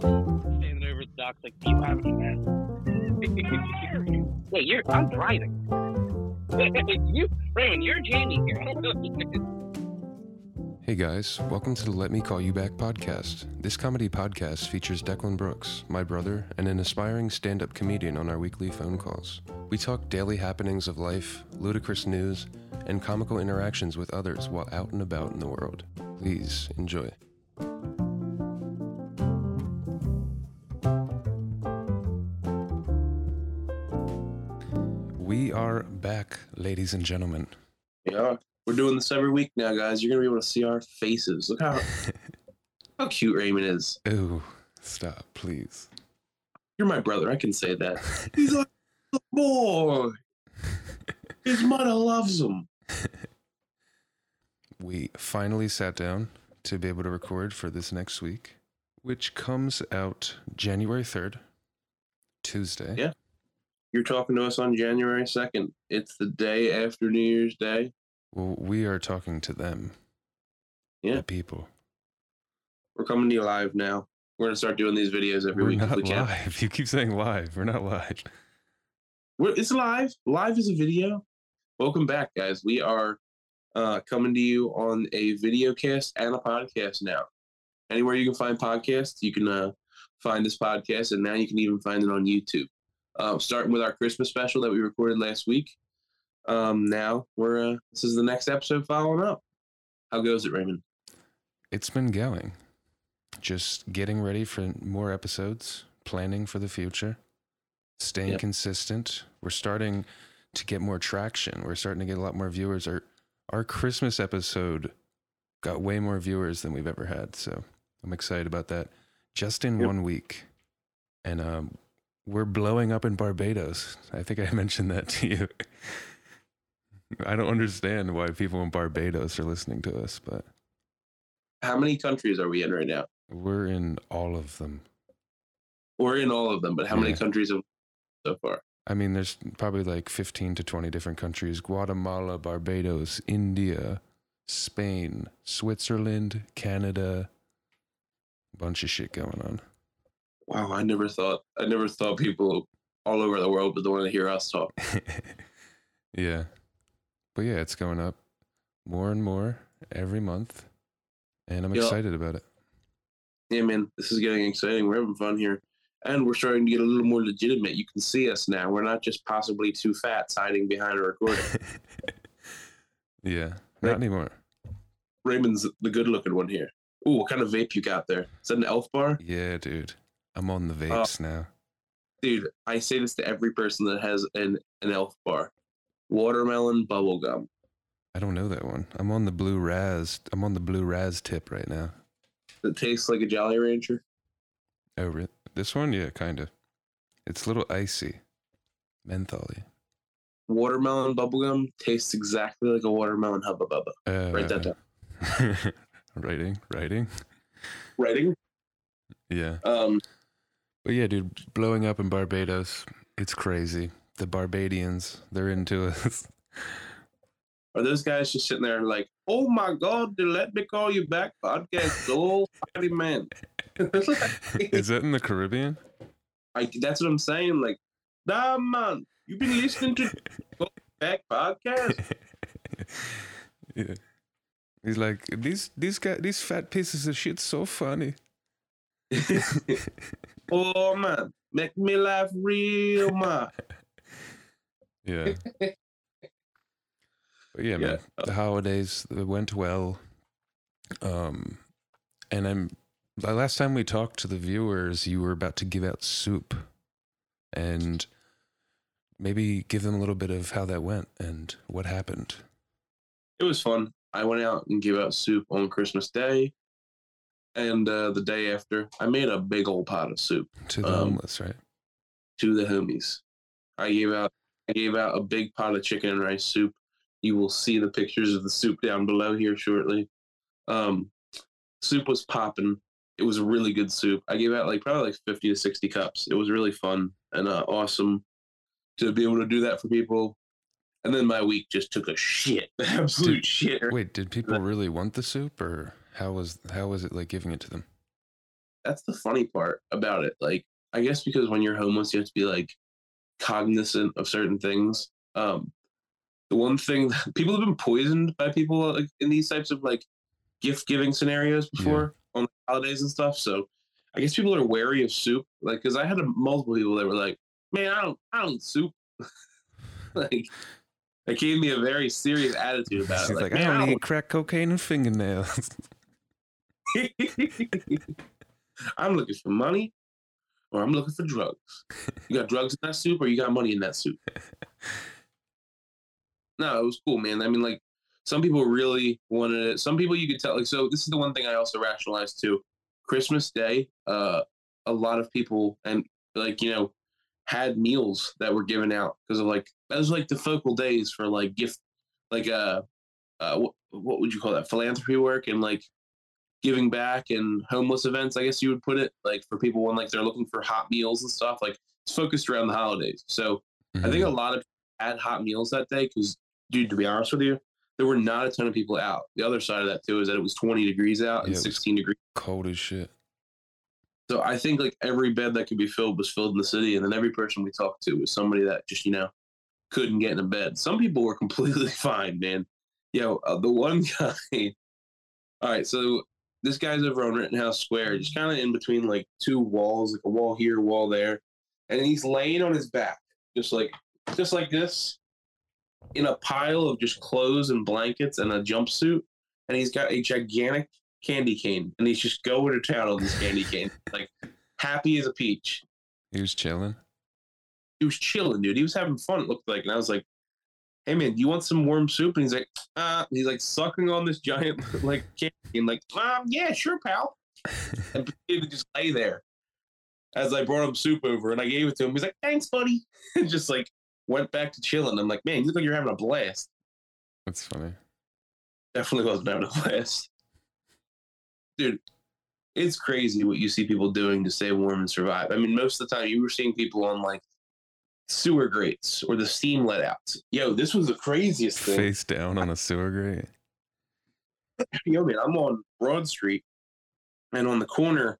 Standing over the like, do you have any men? Wait, you're, I'm driving. you, Raymond, you're Jamie here. Hey guys, welcome to the Let Me Call You Back podcast. This comedy podcast features Declan Brooks, my brother, and an aspiring stand up comedian on our weekly phone calls. We talk daily happenings of life, ludicrous news, and comical interactions with others while out and about in the world. Please enjoy. Are back, ladies and gentlemen. Yeah, we're doing this every week now, guys. You're gonna be able to see our faces. Look how how cute Raymond is. Ooh, stop, please. You're my brother. I can say that. He's like a boy. His mother loves him. we finally sat down to be able to record for this next week, which comes out January 3rd, Tuesday. Yeah. You're talking to us on January 2nd. It's the day after New Year's Day. Well, we are talking to them. Yeah. The people. We're coming to you live now. We're gonna start doing these videos every We're week not we can. live. You keep saying live. We're not live. We're, it's live. Live is a video. Welcome back, guys. We are uh, coming to you on a video cast and a podcast now. Anywhere you can find podcasts, you can uh, find this podcast, and now you can even find it on YouTube. Uh, starting with our Christmas special that we recorded last week. Um, now we're uh, this is the next episode following up. How goes it, Raymond? It's been going. Just getting ready for more episodes, planning for the future, staying Yep. consistent. We're starting to get more traction. We're starting to get a lot more viewers. Our our Christmas episode got way more viewers than we've ever had. So I'm excited about that. Just in Yep. one week. And um we're blowing up in Barbados. I think I mentioned that to you. I don't understand why people in Barbados are listening to us, but How many countries are we in right now? we're in all of them. We're in all of them, but how many countries have so far? I mean, there's probably like 15 to 20 different countries Guatemala, Barbados, India, Spain, Switzerland, Canada. Bunch of shit going on. Wow, I never thought I never thought people all over the world would want to hear us talk. yeah. But yeah, it's going up more and more every month. And I'm Yeah. excited about it. Yeah, man, this is getting exciting. We're having fun here. And we're starting to get a little more legitimate. You can see us now. We're not just possibly two fats hiding behind a recording. yeah. Not anymore. Raymond's the good looking one here. Ooh, what kind of vape you got there? Is that an elf bar? Yeah, dude. I'm on the Oh. vapes now. Dude, I say this to every person that has an, an elf bar. Watermelon bubble gum. I don't know that one. I'm on the blue Raz. I'm on the blue Raz tip right now. It tastes like a Jolly Rancher. Oh, re- this one? Yeah, kind of. It's a little icy, mentholy. Watermelon bubble gum tastes exactly like a watermelon hubba bubba. Uh, Write that down. writing, writing. Writing? Yeah. Um, But yeah, dude, blowing up in Barbados. It's crazy. The Barbadians, they're into us. Are those guys just sitting there like, oh my God, they let me call you back podcast, old fighty man? Is that in the Caribbean? like, that's what I'm saying. Like, nah, man, you've been listening to Go back podcast. yeah. He's like, these these guys, these fat pieces of shit, so funny. oh man, make me laugh real, man. Yeah. But yeah, man. The holidays went well. Um, and I'm the last time we talked to the viewers, you were about to give out soup, and maybe give them a little bit of how that went and what happened. It was fun. I went out and gave out soup on Christmas Day, and uh, the day after, I made a big old pot of soup To the Um, homeless, right? to the homies. I gave out I gave out a big pot of chicken and rice soup. You will see the pictures of the soup down below here shortly. Um, soup was popping. It was a really good soup. I gave out like probably like fifty to sixty cups. It was really fun and uh, awesome to be able to do that for people. And then my week just took a shit, absolute Dude, shit. Wait, did people really want the soup, or how was how was it like giving it to them? that's the funny part about it. Like, I guess because when you're homeless, you have to be like cognizant of certain things. Um, the one thing people have been poisoned by people like in these types of like gift giving scenarios before on holidays and stuff. So I guess people are wary of soup. Like, because I had a, multiple people that were like, "Man, I don't, I don't soup." like, it gave me a very serious attitude about it. like, "Man, I don't eat crack cocaine and fingernails. I'm looking for money or I'm looking for drugs. You got drugs in that soup or you got money in that soup? No, it was cool, man. I mean, like, some people really wanted it. Some people you could tell, like, so this is the one thing I also rationalized too. Christmas Day, uh, a lot of people and like, you know, had meals that were given out because of like, that was like the focal days for like gift, like, uh, uh, what, what would you call that? Philanthropy work and like giving back and homeless events, I guess you would put it, like for people when like they're looking for hot meals and stuff. Like it's focused around the holidays. So I think a Mhm. lot of had hot meals that day because, dude, to be honest with you, there were not a ton of people out. The other side of that too is that it was 20 degrees out and Yeah, it 16 degrees. cold as shit. So I think like every bed that could be filled was filled in the city, and then every person we talked to was somebody that just you know couldn't get in a bed. Some people were completely fine, man. Yo, uh, the one guy. All right, so this guy's over on Rittenhouse Square, just mm-hmm. kind of in between like two walls, like a wall here, wall there, and he's laying on his back, just like just like this, in a pile of just clothes and blankets and a jumpsuit, and he's got a gigantic candy cane, and he's just going to town on this candy cane, like happy as a peach. He was chilling. He was chilling, dude. He was having fun. It looked like, and I was like, "Hey, man, do you want some warm soup?" And he's like, "Ah," he's like sucking on this giant like candy, and like, um, "Yeah, sure, pal." and he would just lay there as I brought him soup over, and I gave it to him. He's like, "Thanks, buddy," and just like went back to chilling. I'm like, "Man, you look like you're having a blast." That's funny. Definitely wasn't having a blast. Dude, it's crazy what you see people doing to stay warm and survive. I mean, most of the time you were seeing people on like sewer grates or the steam let out. Yo, this was the craziest thing. Face down on a sewer grate. Yo, man, I'm on Broad Street and on the corner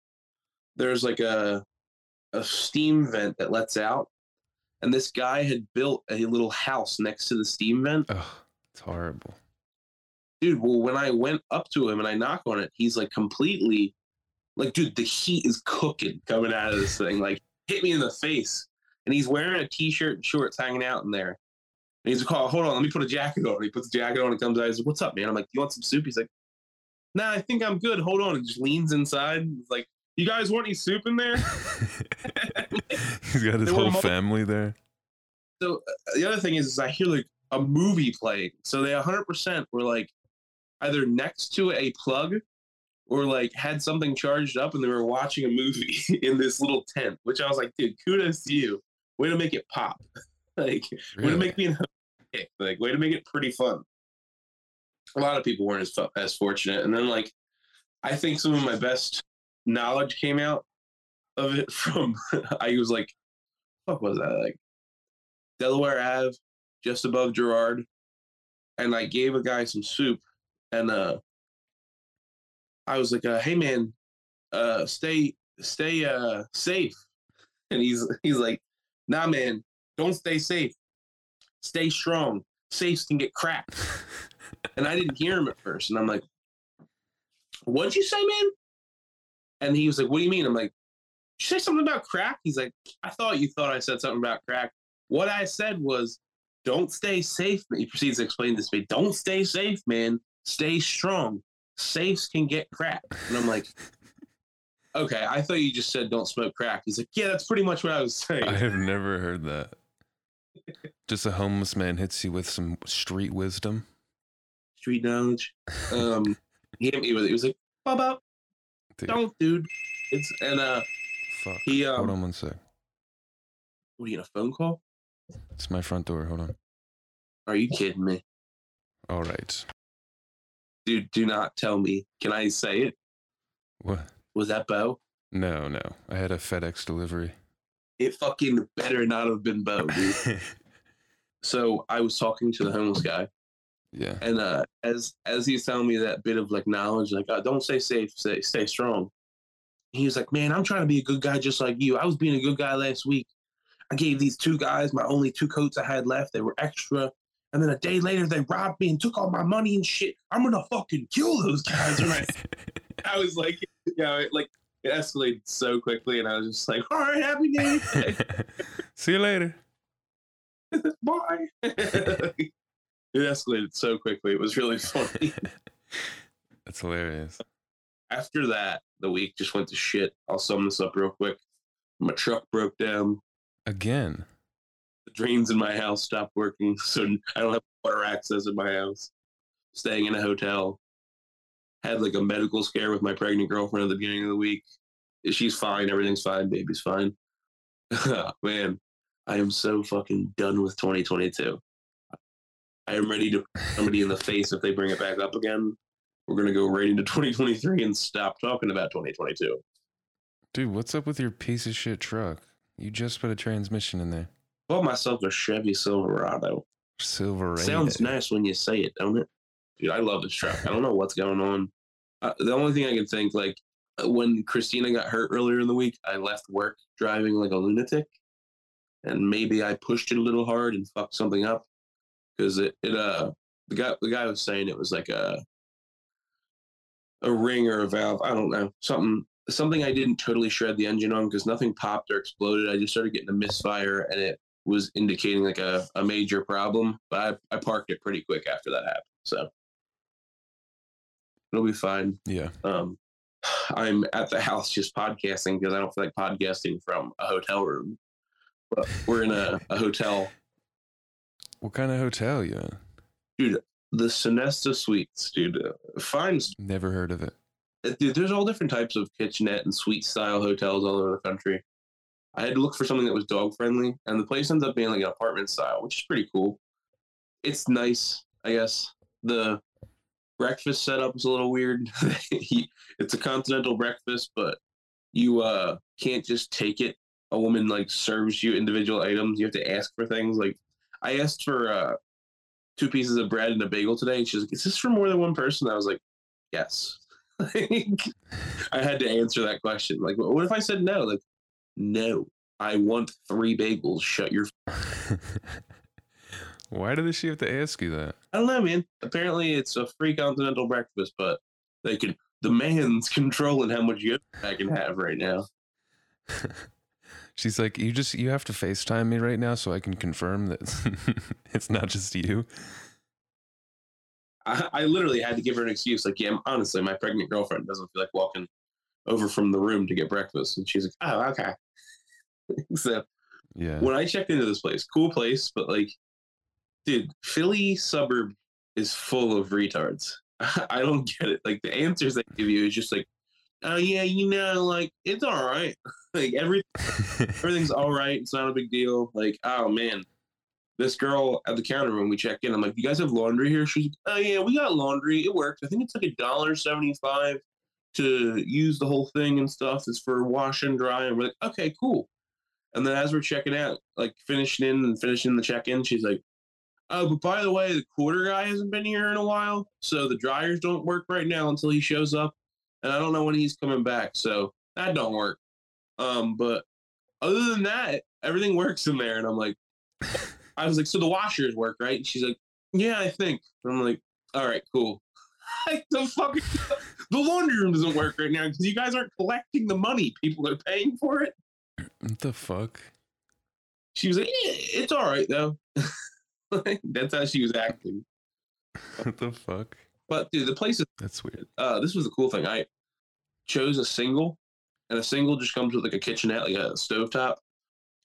there's like a a steam vent that lets out. And this guy had built a little house next to the steam vent. Oh, it's horrible. dude well when i went up to him and i knock on it he's like completely like dude the heat is cooking coming out of this thing like hit me in the face and he's wearing a t-shirt and shorts hanging out in there. And he's like oh hold on let me put a jacket on. He puts the jacket on and comes out he's like what's up man? I'm like you want some soup? He's like nah i think i'm good. Hold on. And just leans inside. He's like you guys want any soup in there? He's got his whole family there. so uh, the other thing is, is I hear like a movie playing. So they 100% were like either next to a plug or like had something charged up and they were watching a movie in this little tent, which I was like, dude, kudos to you. Way to make it pop. like, way to make me. Like, way to make it pretty fun. A lot of people weren't as, as fortunate. And then, like, I think some of my best knowledge came out of it from, I was like, what was that? Like, Delaware Ave, just above Girard, and I gave a guy some soup, and uh, I was like, uh, "Hey man, uh, stay stay uh safe," and he's he's like, "Nah man, don't stay safe, stay strong. Safes can get cracked." and I didn't hear him at first, and I'm like, "What'd you say, man?" And he was like, "What do you mean?" I'm like, "Did you say something about crack?" He's like, "I thought you thought I said something about crack." What I said was, don't stay safe. He proceeds to explain this to me. Don't stay safe, man. Stay strong. Safes can get cracked. And I'm like, okay, I thought you just said don't smoke crack. He's like, yeah, that's pretty much what I was saying. I have never heard that. Just a homeless man hits you with some street wisdom. Street knowledge. Um, he hit me with it. He was like, Bob, Bob, Dude, don't, dude. It's and uh, fuck. he um, Hold on one sec. what are you in a phone call? It's my front door. Hold on. Are you kidding me, All right. dude? Do not tell me. Can I say it? What? Was that Bo? No, no. I had a FedEx delivery. It fucking better not have been Bo, dude. so I was talking to the homeless guy, yeah. and uh, as as he's telling me that bit of like knowledge, like uh, don't stay safe, stay stay strong. He was like, Man, I'm trying to be a good guy just like you. I was being a good guy last week. I gave these two guys my only two coats I had left. They were extra. And then a day later, they robbed me and took all my money and shit. I'm gonna fucking kill those guys. And I, I was like, you know, it, like it escalated so quickly, and I was just like, all right, happy day. See you later. Bye. it escalated so quickly. It was really funny. That's hilarious. After that, the week just went to shit. I'll sum this up real quick. My truck broke down. Again. The drains in my house stopped working, so I don't have water access in my house. Staying in a hotel. Had like a medical scare with my pregnant girlfriend at the beginning of the week. She's fine. Everything's fine. Baby's fine. Man, I am so fucking done with 2022. I am ready to somebody in the face if they bring it back up again. We're gonna go right into 2023 and stop talking about 2022. Dude, what's up with your piece of shit truck? You just put a transmission in there. Bought myself a Chevy Silverado. Silverado. Sounds nice when you say it, don't it? Dude, I love this truck. I don't know what's going on. Uh, the only thing I can think, like, uh, when Christina got hurt earlier in the week, I left work driving like a lunatic, and maybe I pushed it a little hard and fucked something up because it, it uh the guy the guy was saying it was like a a ring or a valve. I don't know something something I didn't totally shred the engine on because nothing popped or exploded. I just started getting a misfire and it was indicating like a, a major problem. But I, I parked it pretty quick after that happened. So it'll be fine. Yeah. Um, I'm at the house just podcasting because I don't feel like podcasting from a hotel room. But we're in a, a hotel. What kind of hotel you in? Dude, the Sonesta Suites, dude. Fine. Never heard of it. Uh, Dude, there's all different types of kitchenette and suite style hotels all over the country. I had to look for something that was dog friendly, and the place ends up being like an apartment style, which is pretty cool. It's nice, I guess. The breakfast setup is a little weird. it's a continental breakfast, but you uh can't just take it. A woman like serves you individual items. You have to ask for things. Like I asked for uh two pieces of bread and a bagel today, and she's like, "Is this for more than one person?" I was like, "Yes." like, I had to answer that question. Like, what if I said no? Like, no, I want three bagels. Shut your. Why did she have to ask you that? I don't know, man. Apparently, it's a free continental breakfast, but they could. The man's controlling how much you I can have right now. She's like, you just you have to FaceTime me right now so I can confirm that it's not just you. I, I literally had to give her an excuse. Like, yeah, honestly, my pregnant girlfriend doesn't feel like walking over from the room to get breakfast, and she's like, oh, okay. so Yeah. when I checked into this place, cool place, but like, dude, Philly suburb is full of retards. I don't get it. Like the answers they give you is just like, oh yeah, you know, like it's all right. like every everything's all right. It's not a big deal. Like, oh man, this girl at the counter when we check in, I'm like, you guys have laundry here? She's like, oh yeah, we got laundry. It works. I think it's like a dollar seventy five to use the whole thing and stuff. It's for wash and dry. And we're like, okay, cool. And then as we're checking out, like finishing in and finishing the check in, she's like, oh, but by the way, the quarter guy hasn't been here in a while. So the dryers don't work right now until he shows up. And I don't know when he's coming back. So that don't work. Um, but other than that, everything works in there. And I'm like, I was like, so the washers work, right? And she's like, yeah, I think. And I'm like, all right, cool. Like the fucking the laundry room doesn't work right now because you guys aren't collecting the money. People are paying for it. what the fuck? She was like, yeah, it's all right though. Like, That's how she was acting. What the fuck? But dude, the place is That's weird. uh this was the cool thing. I chose a single, and a single just comes with like a kitchenette, like a stovetop.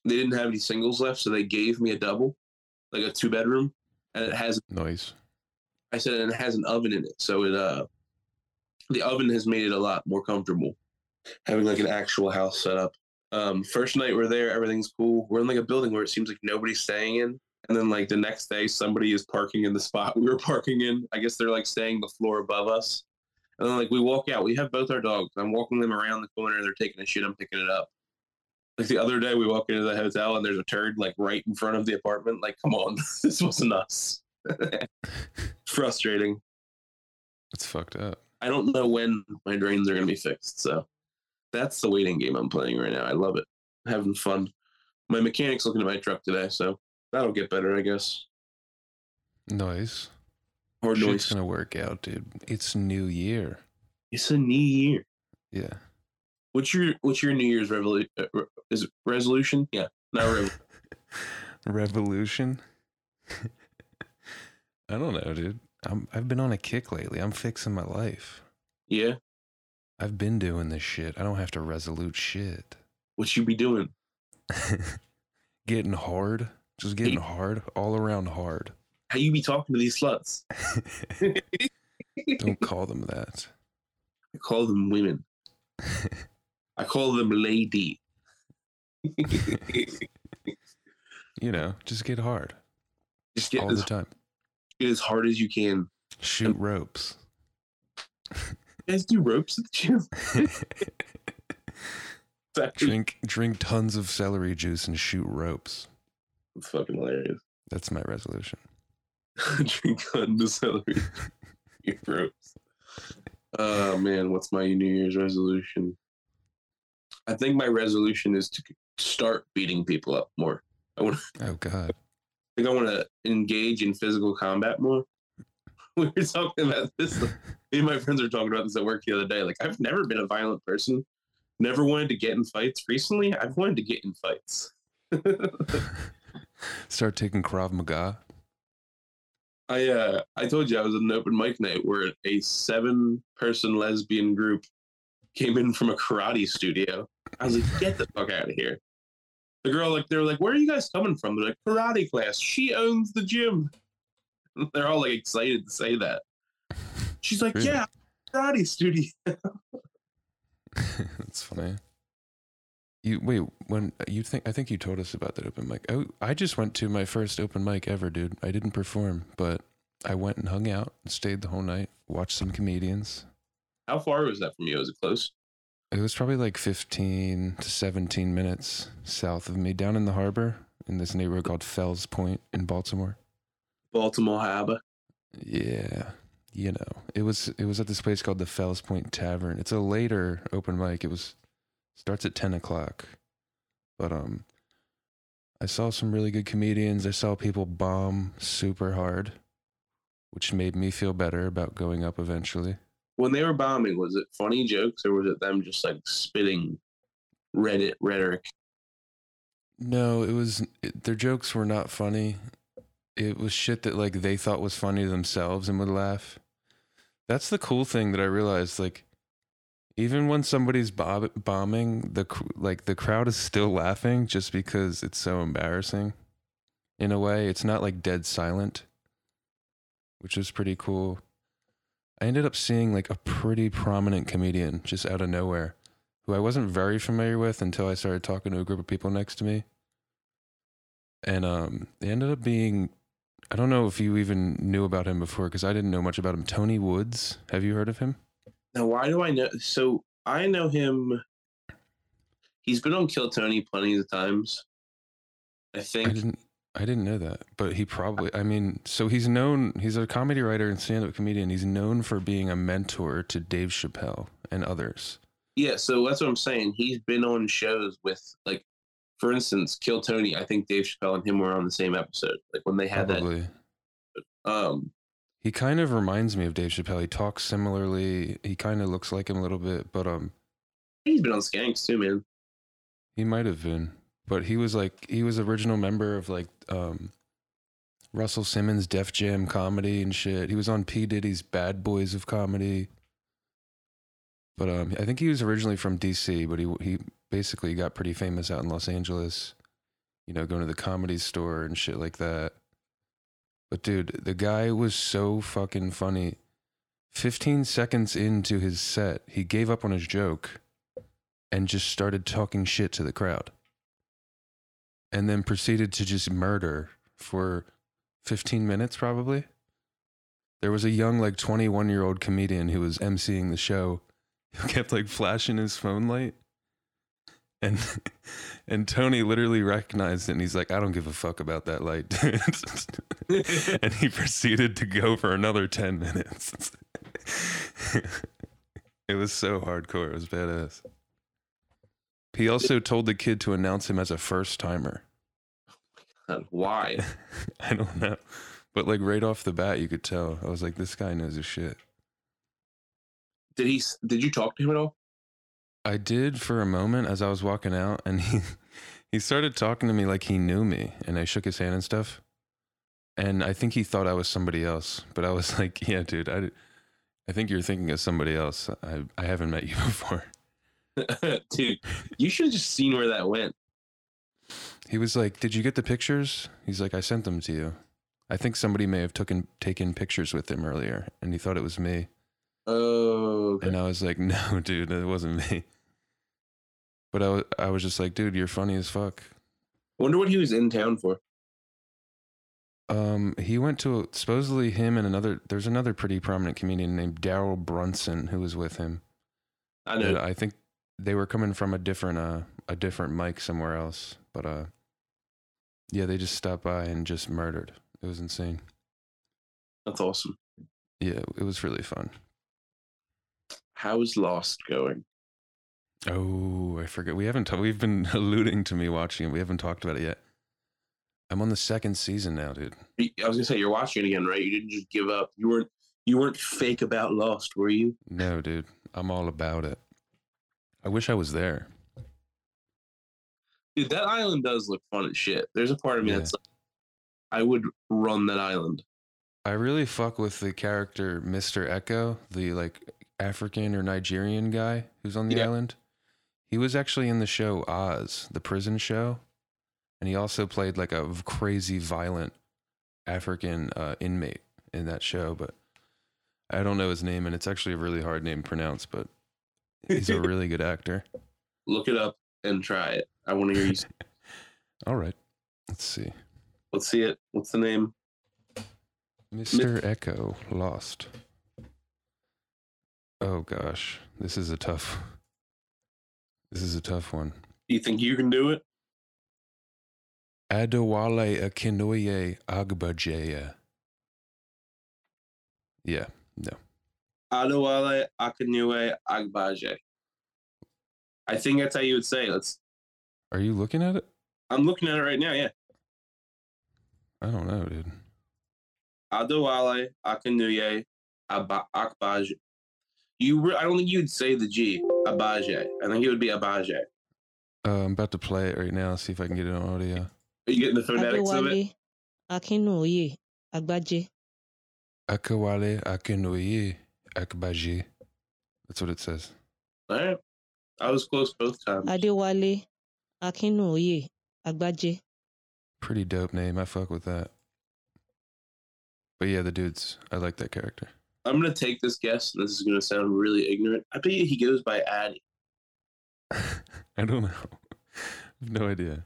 They didn't have any singles left, so they gave me a double, like a two bedroom, and it has Noise. I said and it has an oven in it, so it uh the oven has made it a lot more comfortable having like an actual house set up. Um, first night we're there, everything's cool. We're in like a building where it seems like nobody's staying in, and then like the next day somebody is parking in the spot we were parking in. I guess they're like staying the floor above us. And then like we walk out, we have both our dogs. I'm walking them around the corner, they're taking a shit. I'm picking it up. Like the other day, we walk into the hotel and there's a turd like right in front of the apartment. Like, come on, this wasn't us. Frustrating. It's fucked up. I don't know when my drains are going to be fixed. So That's the waiting game I'm playing right now. I love it. Having fun. My mechanic's looking at my truck today, so that'll get better, I guess. Nice. Shit's noise. gonna work out, dude. It's New Year. It's a new year. Yeah. What's your What's your New Year's revolu- uh, re- is it resolution? Yeah, not rev- Revolution. I don't know, dude. I'm I've been on a kick lately. I'm fixing my life. yeah. I've been doing this shit. I don't have to resolute shit. What you be doing? getting hard. Just getting hard. All around hard. How you be talking to these sluts? don't call them that. I call them women. I call them lady. you know, just get hard. Just get all as, the time. get as hard as you can. Shoot ropes. You guys do ropes at the gym. Drink drink tons of celery juice and shoot ropes. Fucking hilarious. That's my resolution. Drink on the celery. Ropes. Oh man, what's my New Year's resolution? I think my resolution is to start beating people up more. I want. Oh God. I think I want to engage in physical combat more. We were talking about this. Me and my friends were talking about this at work the other day. Like, I've never been a violent person. Never wanted to get in fights. Recently, I've wanted to get in fights. Start taking Krav Maga. I uh I told you I was at an open mic night where a seven person lesbian group came in from a karate studio. I was like, get the fuck out of here. The girl like they're like, where are you guys coming from? They're like, karate class. She owns the gym. They're all like excited to say that. She's like, Really? yeah, karate studio. That's funny. You wait when you think I think you told us about that open mic. Oh, I just went to my first open mic ever, dude. I didn't perform, but I went and hung out and stayed the whole night, watched some comedians. How far was that from you? Was it close? It was probably like 15 to 17 minutes south of me, down in the harbor in this neighborhood called Fells Point in Baltimore. Baltimore Harbor. Yeah, you know, it was it was at this place called the Fells Point Tavern. It's a later open mic. It was starts at ten o'clock, but um, I saw some really good comedians. I saw people bomb super hard, which made me feel better about going up eventually. When they were bombing, was it funny jokes or was it them just like spitting Reddit rhetoric? No, it was it, their jokes were not funny. It was shit that like they thought was funny themselves and would laugh. That's the cool thing that I realized. Like, even when somebody's bob- bombing, the like the crowd is still laughing just because it's so embarrassing. In a way, it's not like dead silent, which is pretty cool. I ended up seeing like a pretty prominent comedian just out of nowhere who I wasn't very familiar with until I started talking to a group of people next to me. And um, they ended up being, I don't know if you even knew about him before because I didn't know much about him. Tony Woods. Have you heard of him? Now, why do I know? So I know him. He's been on Kill Tony plenty of times. I I think. didn't. I didn't know that, but he probably. I mean, so he's known. He's a comedy writer and stand-up comedian. He's known for being a mentor to Dave Chappelle and others. Yeah, so that's what I'm saying. He's been on shows with, like, for instance, Kill Tony. I think Dave Chappelle and him were on the same episode. Like when they had Probably. that. Um, He kind of reminds me of Dave Chappelle. He talks similarly. He kind of looks like him a little bit, but um, he's been on Skanks too, man. He might have been, but he was like he was original member of like um Russell Simmons Def Jam comedy and shit. He was on P Diddy's Bad Boys of Comedy. But um I think he was originally from DC, but he he basically got pretty famous out in Los Angeles. You know, going to the comedy store and shit like that. But dude, the guy was so fucking funny. 15 seconds into his set, he gave up on his joke and just started talking shit to the crowd. And then proceeded to just murder for 15 minutes, probably. There was a young, like 21 year old comedian who was emceeing the show who kept like flashing his phone light. And and Tony literally recognized it and he's like, I don't give a fuck about that light, and he proceeded to go for another 10 minutes. it was so hardcore. It was badass. He also told the kid to announce him as a first timer. Oh Why? I don't know. But like right off the bat, you could tell. I was like, this guy knows his shit. Did he? Did you talk to him at all? I did for a moment as I was walking out, and he he started talking to me like he knew me, and I shook his hand and stuff. And I think he thought I was somebody else, but I was like, "Yeah, dude, I, I think you're thinking of somebody else. I I haven't met you before." Dude, you should have just seen where that went. He was like, "Did you get the pictures?" He's like, "I sent them to you." I think somebody may have taken taken pictures with him earlier, and he thought it was me. Oh, okay. And I was like, "No, dude, it wasn't me." But I was I was just like, "Dude, you're funny as fuck." I wonder what he was in town for. Um, he went to supposedly him and another. There's another pretty prominent comedian named Daryl Brunson who was with him. I And know. I think they were coming from a different uh a different mic somewhere else, but uh, yeah, they just stopped by and just murdered. It was insane. That's awesome. Yeah, it was really fun. How's Lost going? Oh, I forget. We haven't. ta- we've been alluding to me watching it. We haven't talked about it yet. I'm on the second season now, dude. I was gonna say you're watching it again, right? You didn't just give up. You weren't. You weren't fake about Lost, were you? No, dude. I'm all about it. I wish I was there. Dude, that island does look fun as shit. There's a part of me Yeah. that's like, I would run that island. I really fuck with the character Mr. Eko, the like African or Nigerian guy who's on the Yeah. island. He was actually in the show Oz, the prison show, and he also played like a crazy violent African uh, inmate in that show. But I don't know his name, and it's actually a really hard name to pronounce. But he's a really good actor. Look it up and try it. I want to hear you. All right, let's see, Let's see it. What's the name? Mr. Eko Lost. Oh gosh, this is a tough. This is a tough one. Do you think you can do it? Adewale Akinoye Agbajeya. Yeah, no. Adewale Akinue Agbaje. I think that's how you would say. it. Let's. Are you looking at it? I'm looking at it right now. Yeah. I don't know, dude. Adewale Aba- Agbaje. You. Re- I don't think you'd say the G. Abaje. I think it would be Abaje. Uh, I'm about to play it right now. See if I can get it on audio. Are you getting the phonetics of it? Adewale Akinoye Agbaje. Akawale Akinoye Agbaje. That's what it says. All right. I was close both times. Adewale Akinoye Agbaje. Pretty dope name. I fuck with that. But yeah, the dudes. I like that character. I'm gonna take this guess. and This is gonna sound really ignorant. I bet you he goes by Addy. I don't know. I have no idea.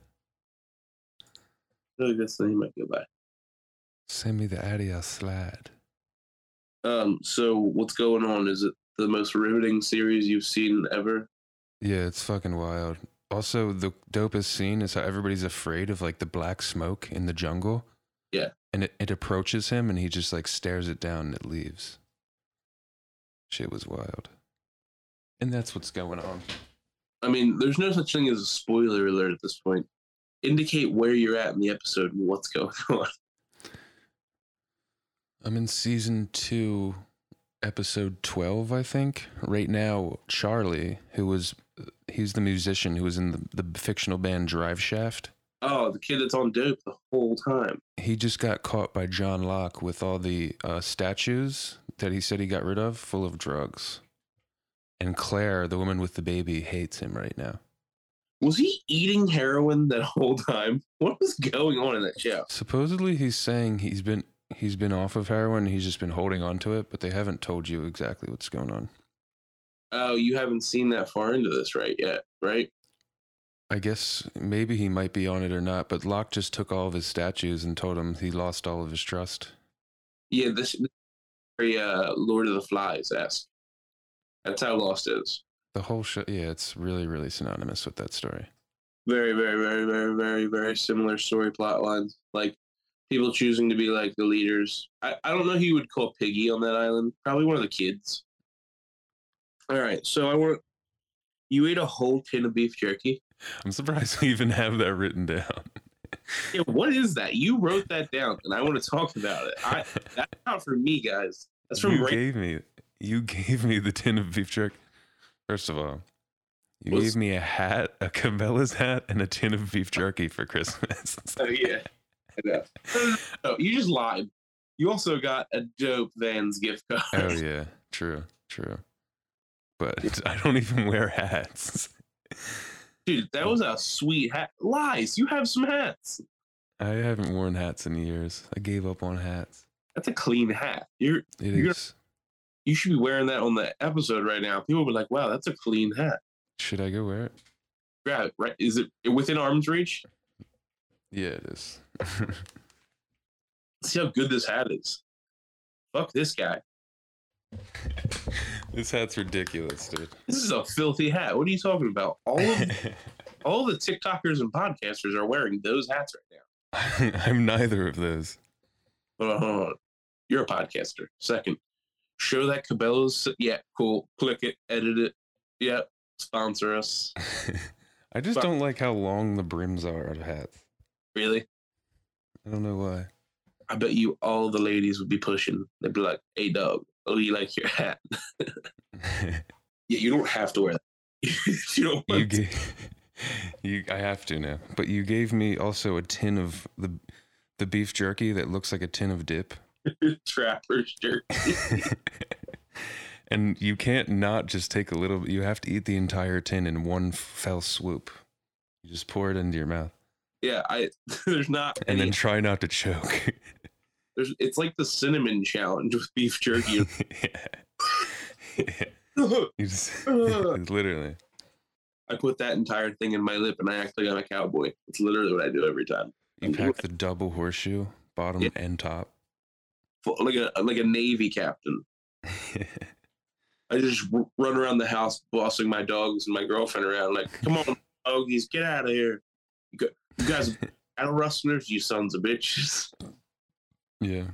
I feel like that's the name I go by. Send me the Addy, I'll slide. Um. So what's going on? Is it the most riveting series you've seen ever? Yeah, it's fucking wild. Also, the dopest scene is how everybody's afraid of like the black smoke in the jungle. Yeah. And it, it approaches him and he just like stares it down and it leaves. Shit was wild. And that's what's going on. I mean, there's no such thing as a spoiler alert at this point. Indicate where you're at in the episode and what's going on. I'm in season two, episode 12, I think. Right now, Charlie, who was, he's the musician who was in the, the fictional band Drive Shaft. Oh, the kid that's on dope the whole time. he just got caught by John Locke with all the uh, statues that he said he got rid of full of drugs. And Claire, the woman with the baby, hates him right now. Was he eating heroin that whole time? What was going on in that show? Supposedly he's saying he's been he's been off of heroin, he's just been holding on to it, but they haven't told you exactly what's going on. Oh, you haven't seen that far into this right yet, right? I guess maybe he might be on it or not, but Locke just took all of his statues and told him he lost all of his trust. Yeah, this this is very uh, Lord of the Flies esque. That's how Lost is. The whole show, yeah, it's really, really synonymous with that story. Very, very, very, very, very, very similar story plot lines. Like people choosing to be like the leaders. I, I don't know who you would call Piggy on that island. Probably one of the kids. All right, so I want You ate a whole tin of beef jerky. I'm surprised we even have that written down. Yeah, what is that? You wrote that down, and I want to talk about it. I that's not for me, guys. That's from you Ray. gave me you gave me the tin of beef jerky. First of all, you Was- gave me a hat, a Cabela's hat, and a tin of beef jerky for Christmas. Oh yeah. I know. No, no, no, you just lied. You also got a dope Vans gift card. oh yeah, true, true. But I don't even wear hats. Dude, that was a sweet hat. Lies. You have some hats. I haven't worn hats in years. I gave up on hats. That's a clean hat. You're It You're- is. you should be wearing that on the episode right now. People will be like, "Wow, that's a clean hat." Should I go wear it? Grab it. Right? Is it within arm's reach? Yeah, it is. See how good this hat is. Fuck this guy. this hat's ridiculous, dude. This is a filthy hat. What are you talking about? All of all the TikTokers and podcasters are wearing those hats right now. I'm neither of those. Hold on, hold on. You're a podcaster. Second, show that Cabela's. Yeah, cool. Click it, edit it. Yep, sponsor us. I just don't like how long the brims are of hats. Really? I don't know why. I bet you all the ladies would be pushing. They'd be like, "Hey, dog, oh, you like your hat? Yeah, you don't have to wear that. you don't you you I have to now. But you gave me also a tin of the the beef jerky that looks like a tin of dip. Trapper's jerky. and you can't not just take a little you have to eat the entire tin in one fell swoop. You just pour it into your mouth Yeah, I. There's not. and any, then try not to choke. There's. It's like the cinnamon challenge with beef jerky. yeah. Just uh. literally. I put that entire thing in my lip, and I act like I'm a cowboy. It's literally what I do every time. You pack the double horseshoe, bottom Yeah. and top. Like a like a navy captain. I just run around the house, bossing my dogs and my girlfriend around. Like, come on, doggies, get out of here! You guys, are cattle rustlers, you sons of bitches. Yeah.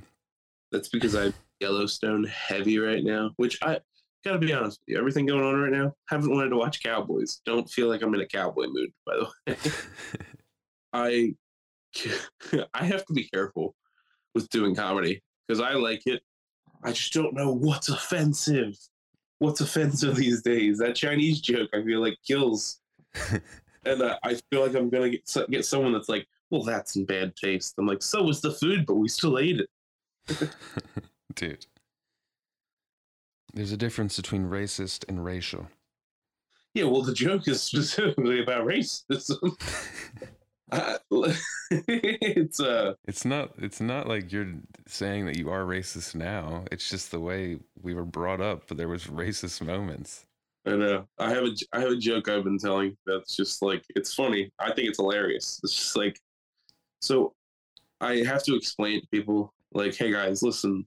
That's because I'm Yellowstone heavy right now. Which I gotta be honest with you, everything going on right now, haven't wanted to watch Cowboys. Don't feel like I'm in a cowboy mood. By the way, I I have to be careful with doing comedy because I like it. I just don't know what's offensive. What's offensive these days? That Chinese joke I feel like kills, and uh, I feel like I'm gonna get get someone that's like, "Well, that's in bad taste." I'm like, "So was the food, but we still ate it." Dude. There's a difference between racist and racial. Yeah, well, the joke is specifically about racism. Uh, it's uh, It's not it's not like you're saying that you are racist now. It's just the way we were brought up, but there was racist moments. I know. I have a I have a joke I've been telling that's just like it's funny. I think it's hilarious. It's just like so I have to explain to people like, hey guys, listen,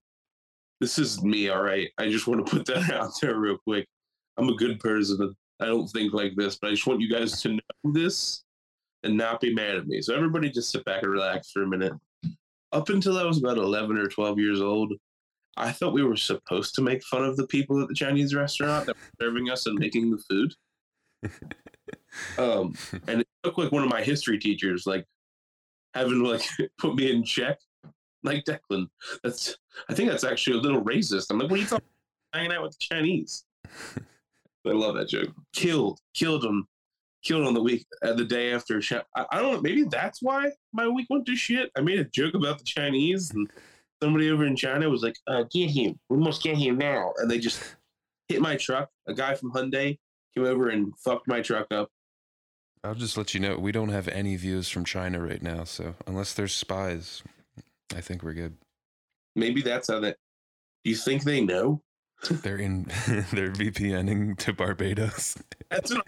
this is me, all right. I just want to put that out there real quick. I'm a good person. I don't think like this, but I just want you guys to know this and not be mad at me. So everybody just sit back and relax for a minute. Up until I was about 11 or 12 years old, I thought we were supposed to make fun of the people at the Chinese restaurant that were serving us and making the food. Um, and it took like one of my history teachers, like having like put me in check. Like Declan, that's I think that's actually a little racist. I'm like, what are you talking? Hanging out with the Chinese. I love that joke. Killed, killed him, killed on the week, uh, the day after. I, I don't know. Maybe that's why my week went to shit. I made a joke about the Chinese, and somebody over in China was like, uh, "Get him! We must get him now!" And they just hit my truck. A guy from Hyundai came over and fucked my truck up. I'll just let you know we don't have any views from China right now, so unless there's spies, I think we're good. Maybe that's how that. Do you think they know? They're in they're VPNing to Barbados. That's what,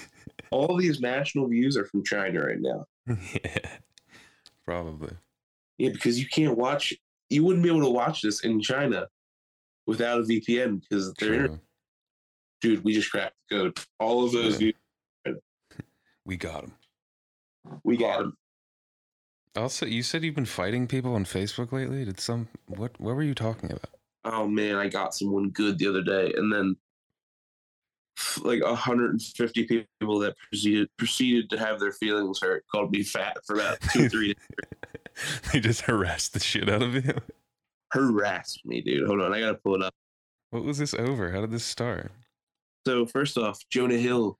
all these national views are from China right now. yeah. Probably. Yeah, because you can't watch. You wouldn't be able to watch this in China without a VPN because they're True. dude. We just cracked the code. All of those Yeah. views, We got them. we got them. Also, you said you've been fighting people on Facebook lately. Did some what? What were you talking about? Oh man, I got someone good the other day, and then like 150 people that proceeded proceeded to have their feelings hurt called me fat for about two three days. they just harassed the shit out of you. harassed me, dude. Hold on, I gotta pull it up. What was this over? How did this start? So first off, Jonah Hill,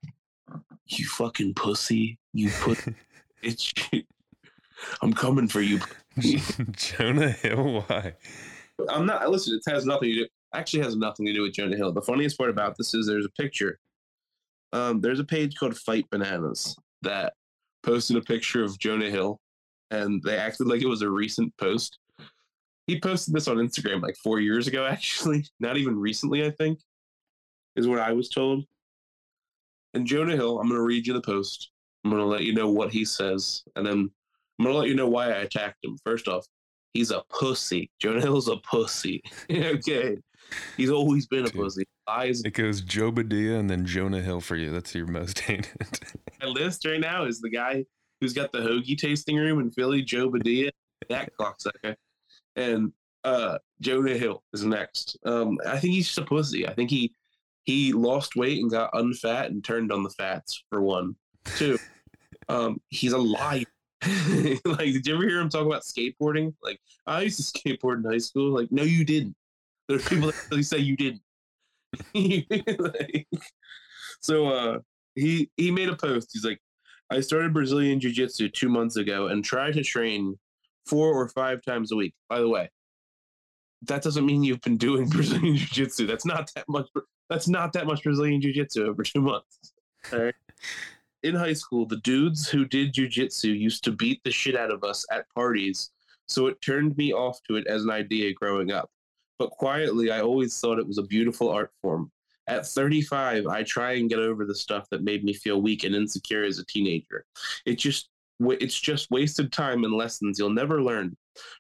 you fucking pussy, you put bitch. I'm coming for you. Jonah Hill, why? I'm not. Listen, it has nothing to do. Actually, has nothing to do with Jonah Hill. The funniest part about this is there's a picture. Um, there's a page called Fight Bananas that posted a picture of Jonah Hill, and they acted like it was a recent post. He posted this on Instagram like four years ago, actually, not even recently, I think, is what I was told. And Jonah Hill, I'm going to read you the post. I'm going to let you know what he says, and then I'm going to let you know why I attacked him. First off, he's a pussy. Jonah Hill's a pussy. okay. He's always been a Dude. pussy. Lies. It goes Joe Badia and then Jonah Hill for you. That's your most hated. My list right now is the guy who's got the hoagie tasting room in Philly, Joe Badia, that cocksucker. And uh Jonah Hill is next. Um, I think he's just a pussy. I think he he lost weight and got unfat and turned on the fats for one. Two, um, he's a liar. like, did you ever hear him talk about skateboarding? Like, I used to skateboard in high school. Like, no, you didn't. There's people that really say you didn't. Like, so uh he he made a post. He's like, I started Brazilian Jiu Jitsu two months ago and try to train four or five times a week. By the way, that doesn't mean you've been doing Brazilian Jiu Jitsu. That's not that much. That's not that much Brazilian Jiu Jitsu over two months. Right. In high school, the dudes who did Jiu Jitsu used to beat the shit out of us at parties, so it turned me off to it as an idea growing up. But quietly, I always thought it was a beautiful art form. At 35, I try and get over the stuff that made me feel weak and insecure as a teenager. It just it's just wasted time and lessons you'll never learn.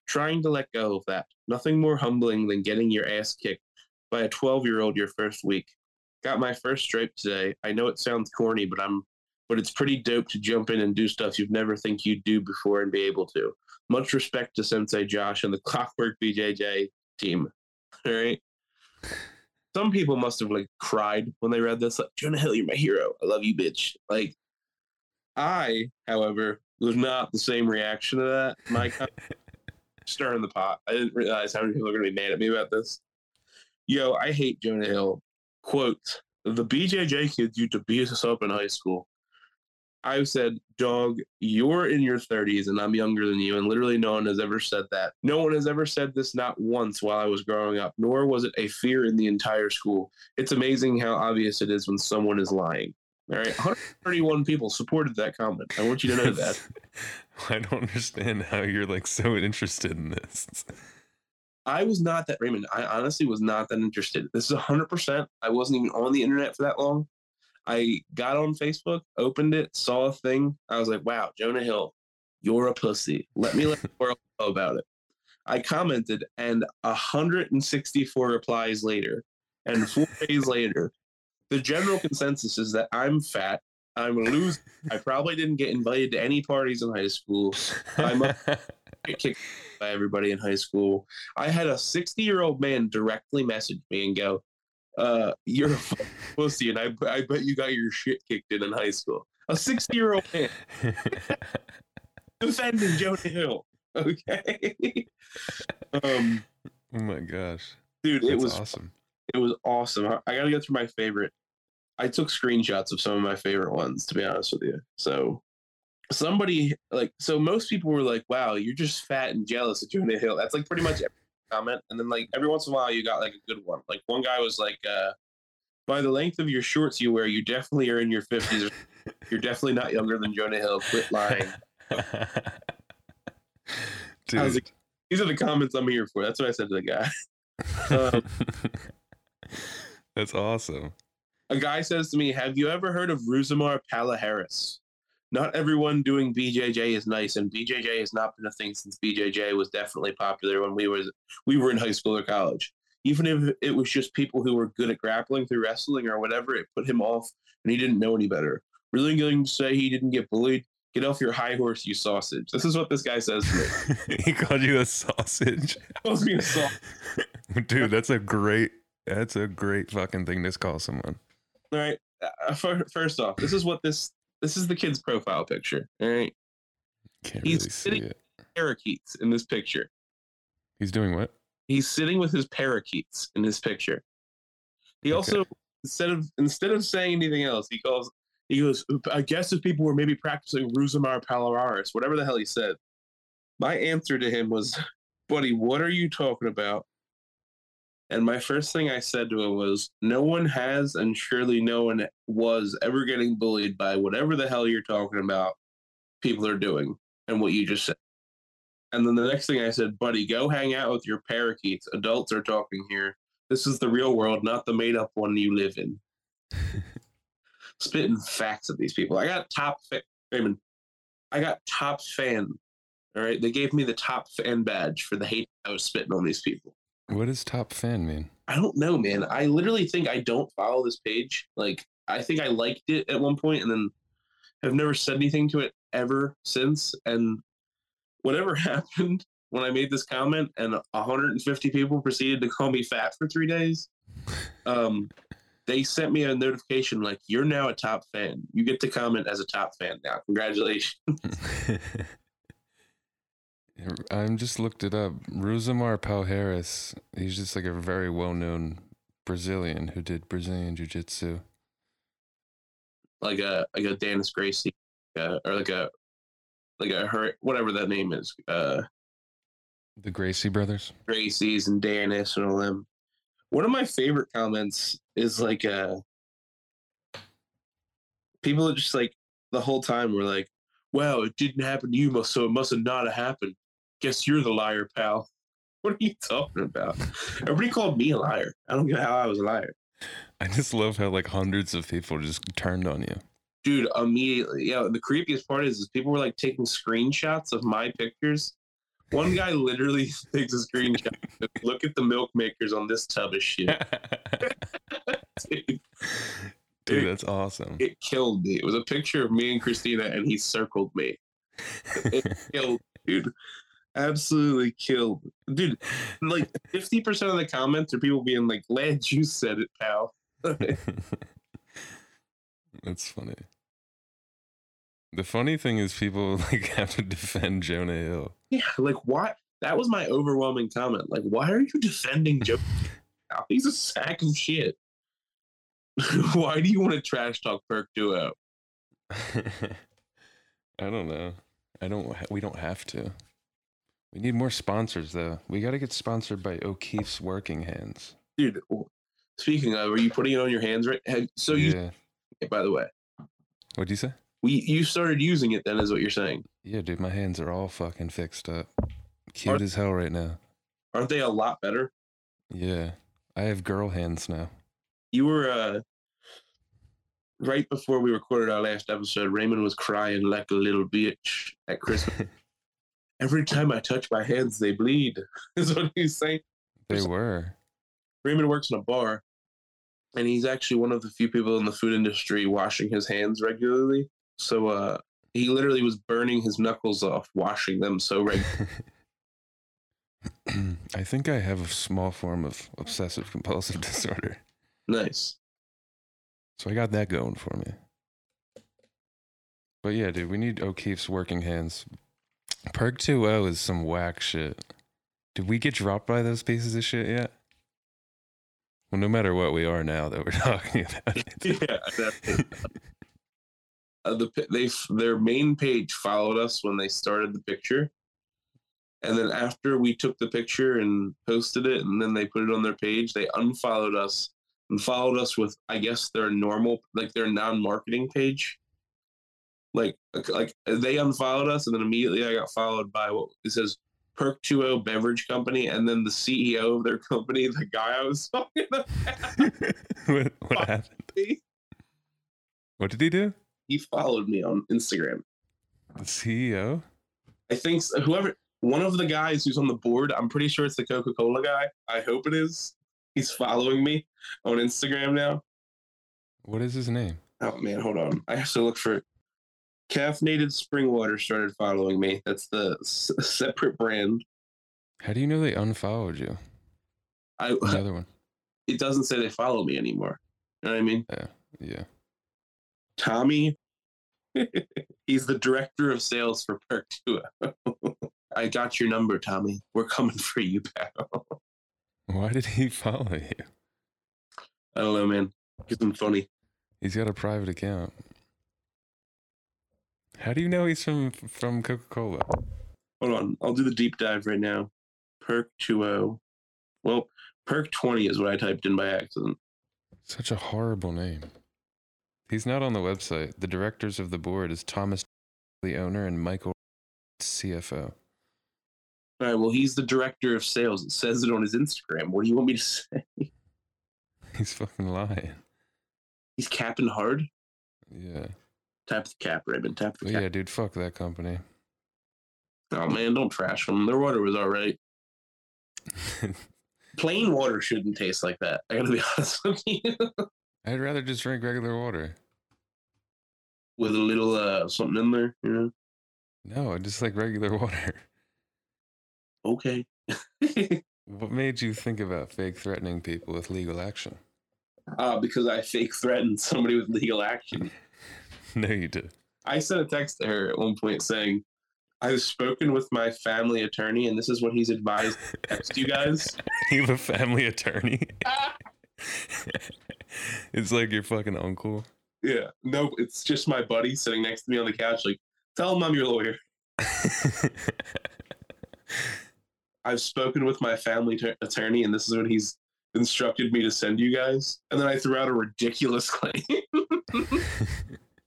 Trying to let go of that. Nothing more humbling than getting your ass kicked by a 12-year-old your first week. Got my first stripe today. I know it sounds corny, but I'm but it's pretty dope to jump in and do stuff you've never think you'd do before and be able to. Much respect to Sensei Josh and the Clockwork BJJ team. All right. Some people must have like cried when they read this. Like, Jonah Hill, you're my hero. I love you, bitch. Like, I, however, was not the same reaction to that. My stirring the pot. I didn't realize how many people are going to be mad at me about this. Yo, I hate Jonah Hill. Quote: The BJJ kids used to beat us up in high school. I've said, dog, you're in your 30s and I'm younger than you, and literally no one has ever said that. No one has ever said this not once while I was growing up, nor was it a fear in the entire school. It's amazing how obvious it is when someone is lying. All right, 131 people supported that comment. I want you to know that. I don't understand how you're like so interested in this. I was not that Raymond. I honestly was not that interested. This is 100%. I wasn't even on the internet for that long. I got on Facebook, opened it, saw a thing. I was like, wow, Jonah Hill, you're a pussy. Let me let the world know about it. I commented, and 164 replies later, and four days later, the general consensus is that I'm fat. I'm a loser. I probably didn't get invited to any parties in high school. I'm a- Get kicked by everybody in high school. I had a 60 year old man directly message me and go, uh, "You're a pussy," and I, I bet you got your shit kicked in in high school. A 60 year old man defending Jonah Hill. Okay. um, oh my gosh. dude, it was awesome. it was awesome. I, I gotta go through my favorite. I took screenshots of some of my favorite ones, to be honest with you. So somebody like so most people were like, Wow, you're just fat and jealous of Jonah Hill. That's like pretty much every comment. And then like every once in a while you got like a good one. Like one guy was like, uh, by the length of your shorts you wear, you definitely are in your fifties. You're definitely not younger than Jonah Hill. Quit lying. Dude. I was like, These are the comments I'm here for. That's what I said to the guy. um, That's awesome. A guy says to me, Have you ever heard of Ruzamar Palaharis? Not everyone doing BJJ is nice, and BJJ has not been a thing since BJJ was definitely popular when we was we were in high school or college. Even if it was just people who were good at grappling through wrestling or whatever, it put him off, and he didn't know any better. Really going to say he didn't get bullied? Get off your high horse, you sausage. This is what this guy says to me. he called you a sausage. Calls me a sausage. Dude, that's a great that's a great fucking thing to call someone. All right. uh, fir- first off, this is what this this is the kid's profile picture. All right, Can't He's really see sitting- it. parakeets in this picture. He's doing what? He's sitting with his parakeets in his picture. He Okay. also instead of instead of saying anything else, he calls he goes, I guess if people were maybe practicing Rusamar Palaris, whatever the hell he said. My answer to him was, Buddy, what are you talking about? And my first thing I said to him was, No one has, and surely no one was ever getting bullied by whatever the hell you're talking about people are doing and what you just said. And then the next thing I said, Buddy, go hang out with your parakeets. Adults are talking here. This is the real world, not the made up one you live in. Spitting facts at these people. I got top fa- Raymond. I got top fan. All right. They gave me the top fan badge for the hate I was spitting on these people. What does top fan mean? I don't know, man. I literally think I don't follow this page. Like, I think I liked it at one point and then have never said anything to it ever since. And whatever happened when I made this comment and 150 people proceeded to call me fat for three days, um, they sent me a notification like, you're now a top fan. You get to comment as a top fan now. Congratulations. I'm just looked it up. Rousimar Palhares. He's just like a very well-known Brazilian who did Brazilian jiu-jitsu. Like a like a Dennis Gracie, uh, or like a like a her whatever that name is. Uh, The Gracie brothers. Gracie's and Danis and all them. One of my favorite comments is like uh people are just like the whole time were like, Wow, it didn't happen to you, so it must have not have happened. Guess you're the liar, pal. What are you talking about? Everybody called me a liar. I don't get how I was a liar. I just love how like hundreds of people just turned on you. Dude, immediately. Yeah, the creepiest part is, is people were like taking screenshots of my pictures. One guy literally takes a screenshot. Look at the milk makers on this tub of shit. Dude, Dude, that's awesome. it killed me. It was a picture of me and Christina, and he circled me. It killed, dude. Absolutely killed, dude. Like fifty percent of the comments are people being like, "Glad you said it, pal." That's funny. The funny thing is people like have to defend Jonah Hill. Yeah, like what? That was my overwhelming comment. Like, why are you defending Jonah? He's a sack of shit. why do you want to trash talk Perk Duo? I don't know. I don't. We don't have to. We need more sponsors though. We got to get sponsored by O'Keefe's Working Hands. Dude, speaking of, are you putting it on your hands right? So you, yeah. by the way, What'd you say? we you started using it then, is what you're saying? Yeah, dude, my hands are all fucking fixed up. Cute Are- as hell right now. Aren't they a lot better? Yeah. I have girl hands now. You were uh right before we recorded our last episode. Raymond was crying like a little bitch at Christmas. Every time I touch my hands, they bleed. Is what he's saying. They were. Raymond works in a bar, and he's actually one of the few people in the food industry washing his hands regularly. So uh, he literally was burning his knuckles off washing them so regularly. I think I have a small form of obsessive compulsive disorder. nice. So I got that going for me. But yeah, dude, we need O'Keefe's working hands. Perk 2.0 is some whack shit. Did we get dropped by those pieces of shit yet? Well, no matter what, we are now that we're talking about yeah, uh, the they their main page followed us when they started the picture, and then after we took the picture and posted it, and then they put it on their page, they unfollowed us and followed us with I guess their normal like their non-marketing page. Like uh, like uh, they unfollowed us, and then immediately I got followed by what it says. Perk 2O Beverage Company, and then the CEO of their company, the guy I was talking about, what, what happened? What did he do? he followed me on Instagram. The CEO? I think s- whoever one of the guys who's on the board, I'm pretty sure it's the Coca Cola guy. I hope it is. He's following me on Instagram now. What is his name? Oh man, hold on. I have to look for Caffeinated Spring Water started following me. That's the s- separate brand. How do you know they unfollowed you? I The other one. it doesn't say they follow me anymore. You know what I mean? Yeah. Tommy. He's the director of sales for Perk Duo. I got your number, Tommy. We're coming for you, pal. Why did he follow you? I don't know, man. Because I'm funny. He's got a private account. How do you know he's from from Coca Cola? Hold on. I'll do the deep dive right now. Perk 20. Well, Perk 20 is what I typed in by accident. Such a horrible name. He's not on the website. The directors of the board is Thomas, the owner, and Michael, CFO. All right. Well, he's the director of sales. It says it on his Instagram. What do you want me to say? He's fucking lying. He's capping hard. Yeah. Tap the cap, Raymond. Tap the cap. yeah, dude, fuck that company. Oh man, don't trash them. Their water was all right. Plain water shouldn't taste like that. I gotta be honest with you. I'd rather just drink regular water. With a little uh something in there, you know. No, I just like regular water. Okay. What made you think about fake threatening people with legal action? uh, because I fake threatened somebody with legal action. No, you did. I sent a text to her at one point saying, I've spoken with my family attorney and this is what he's advised to text you guys. You have a family attorney. it's like your fucking uncle. yeah. No, it's just my buddy sitting next to me on the couch, like, tell him I'm your lawyer. I've spoken with my family t- attorney, and this is what he's instructed me to send you guys. And then I threw out a ridiculous claim.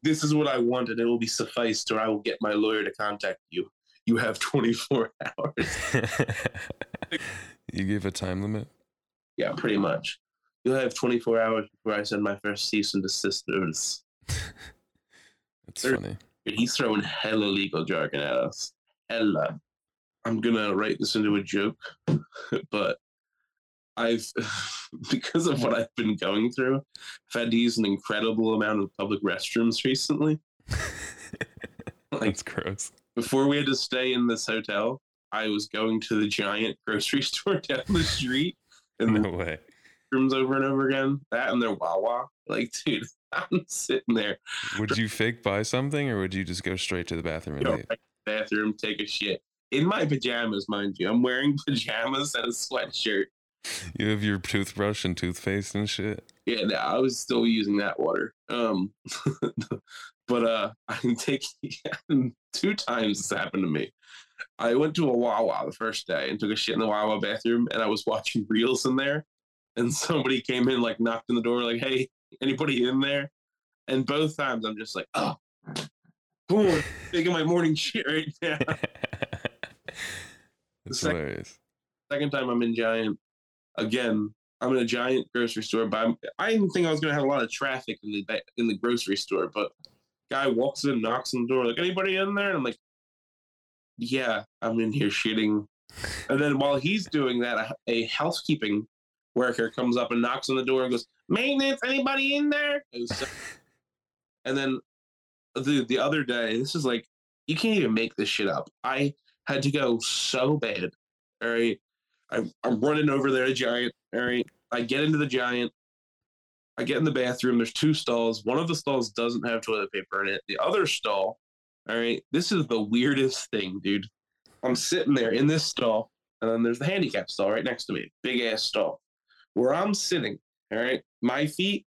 This is what I want, and it will be sufficed, or I will get my lawyer to contact you. You have 24 hours. you give a time limit? Yeah, pretty much. You'll have 24 hours before I send my first cease and desist notice. It's There- funny. He's throwing hella legal jargon at us. Hella. I'm gonna write this into a joke, but I've because of what I've been going through, I've had to use an incredible amount of public restrooms recently. Like That's gross. before we had to stay in this hotel, I was going to the giant grocery store down the street and the No way. rooms over and over again. That and their Wawa. Like, dude, I'm sitting there, Would you fake buy something or would you just go straight to the bathroom and leave? right to the bathroom, take a shit. In my pajamas, mind you. I'm wearing pajamas and a sweatshirt. You have your toothbrush and toothpaste and shit. Yeah, no, I was still using that water. Um, but uh, I'm taking two times this happened to me. I went to a Wawa the first day and took a shit in the Wawa bathroom, and I was watching reels in there, and somebody came in, like knocked on the door, like, "Hey, anybody in there?" And both times I'm just like, "Oh, boom, taking my morning shit right now." That's sec- hilarious. Second time I'm in Giant. Again, I'm in a giant grocery store, but I'm, I didn't think I was gonna have a lot of traffic in the in the grocery store. But guy walks in, knocks on the door, like anybody in there, and I'm like, yeah, I'm in here shitting. And then while he's doing that, a, housekeeping worker comes up and knocks on the door and goes, "Maintenance, anybody in there?" Was so- and then the the other day, this is like you can't even make this shit up. I had to go so bad. All right. I, I'm running over there to Giant. All right. I get into the Giant. I get in the bathroom. There's two stalls. One of the stalls doesn't have toilet paper in it. The other stall, all right. This is the weirdest thing, dude. I'm sitting there in this stall, and then there's the handicap stall right next to me. Big ass stall. Where I'm sitting, all right. My feet,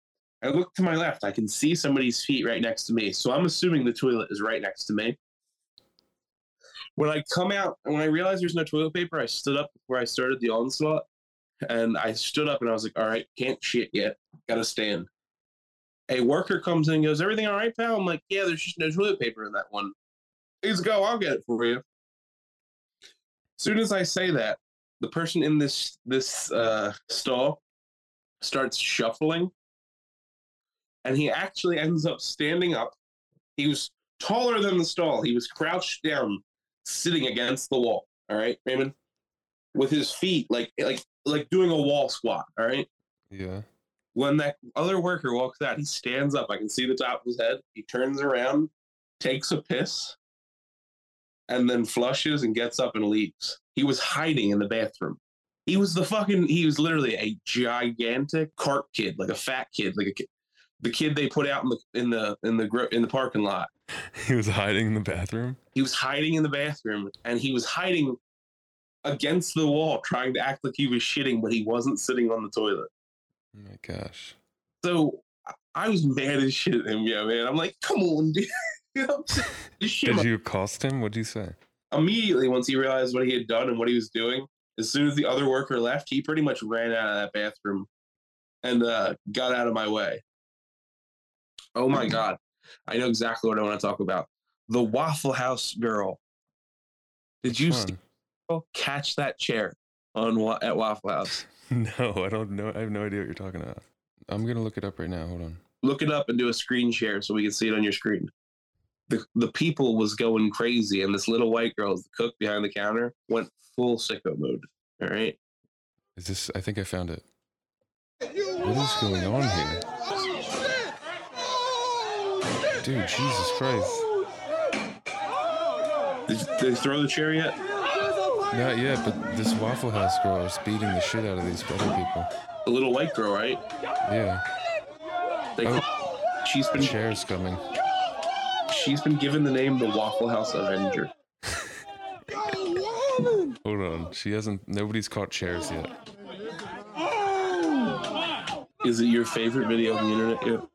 I look to my left. I can see somebody's feet right next to me. So I'm assuming the toilet is right next to me. When I come out, when I realized there's no toilet paper, I stood up where I started the onslaught, and I stood up and I was like, "All right, can't shit yet, gotta stand." A worker comes in and goes, "Everything all right, pal?" I'm like, "Yeah, there's just no toilet paper in that one." He's go, "I'll get it for you." soon as I say that, the person in this this uh, stall starts shuffling, and he actually ends up standing up. He was taller than the stall. He was crouched down, sitting against the wall. All right, Raymond, with his feet like like like doing a wall squat. All right. Yeah. When that other worker walks out, he stands up. I can see the top of his head. He turns around, takes a piss, and then flushes and gets up and leaves. He was hiding in the bathroom. He was the fucking. He was literally a gigantic cart kid, like a fat kid, like a kid. The kid they put out in the in the in the in the parking lot. He was hiding in the bathroom. He was hiding in the bathroom, and he was hiding against the wall, trying to act like he was shitting, but he wasn't sitting on the toilet. Oh my gosh. So I- was mad as shit at him. Yeah, man. I'm like, come on, dude. You know, just shit Did you accost him? What'd you say? immediately once he realized what he had done and what he was doing, as soon as the other worker left, he pretty much ran out of that bathroom and uh, got out of my way. Oh my god, I know exactly what I want to talk about. The Waffle House girl. Did you see hmm. Fun. catch that chair on wa- at Waffle House? No, I don't know. I have no idea what you're talking about. I'm gonna look it up right now. Hold on. Look it up and do a screen share so we can see it on your screen. The the people was going crazy, and this little white girl, the cook behind the counter, went full sicko mode. All right. Is this? I think I found it. What is going on here? Dude, Jesus Christ. Did, did they throw the chair yet? Not yet, but this Waffle House girl is beating the shit out of these other people. The little white girl, right? Yeah, They, Oh. She's been chair's coming. she's been given the name the Waffle House Avenger. Hold on. She hasn't. Nobody's caught chairs yet. Is it your favorite video on the internet?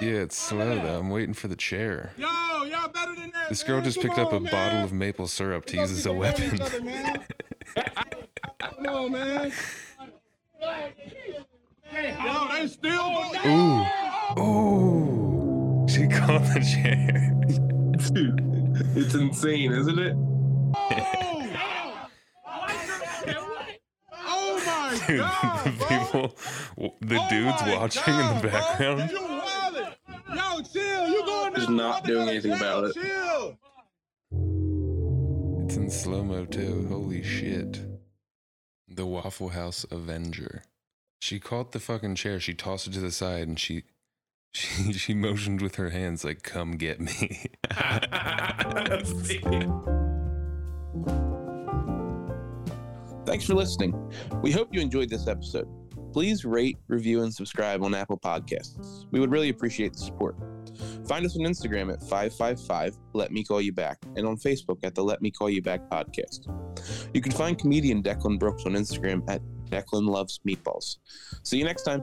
Yet? Yeah, it's slow though. I'm waiting for the chair. Yo, y'all better than that. This girl man. just Come picked up a man. bottle of maple syrup to use as a weapon. each other, man. Come on, man. Yo, they still. Ooh. Ooh. She caught the chair. Dude, it's insane, isn't it? Oh my Dude, the people, the Oh dudes my watching in God, the bro. background. You wildin'. Yo, chill. You going Just not doing anything about it. It's in slow mo too. Holy shit. The Waffle House Avenger. She caught the fucking chair. She tossed it to the side and she she she motioned with her hands like come get me. Thanks for listening. We hope you enjoyed this episode. Please rate, review, and subscribe on Apple Podcasts. We would really appreciate the support. Find us on Instagram at 555 Let Me Call You Back and on Facebook at the Let Me Call You Back podcast. You can find comedian Declan Brooks on Instagram at Declan Loves Meatballs. See you next time.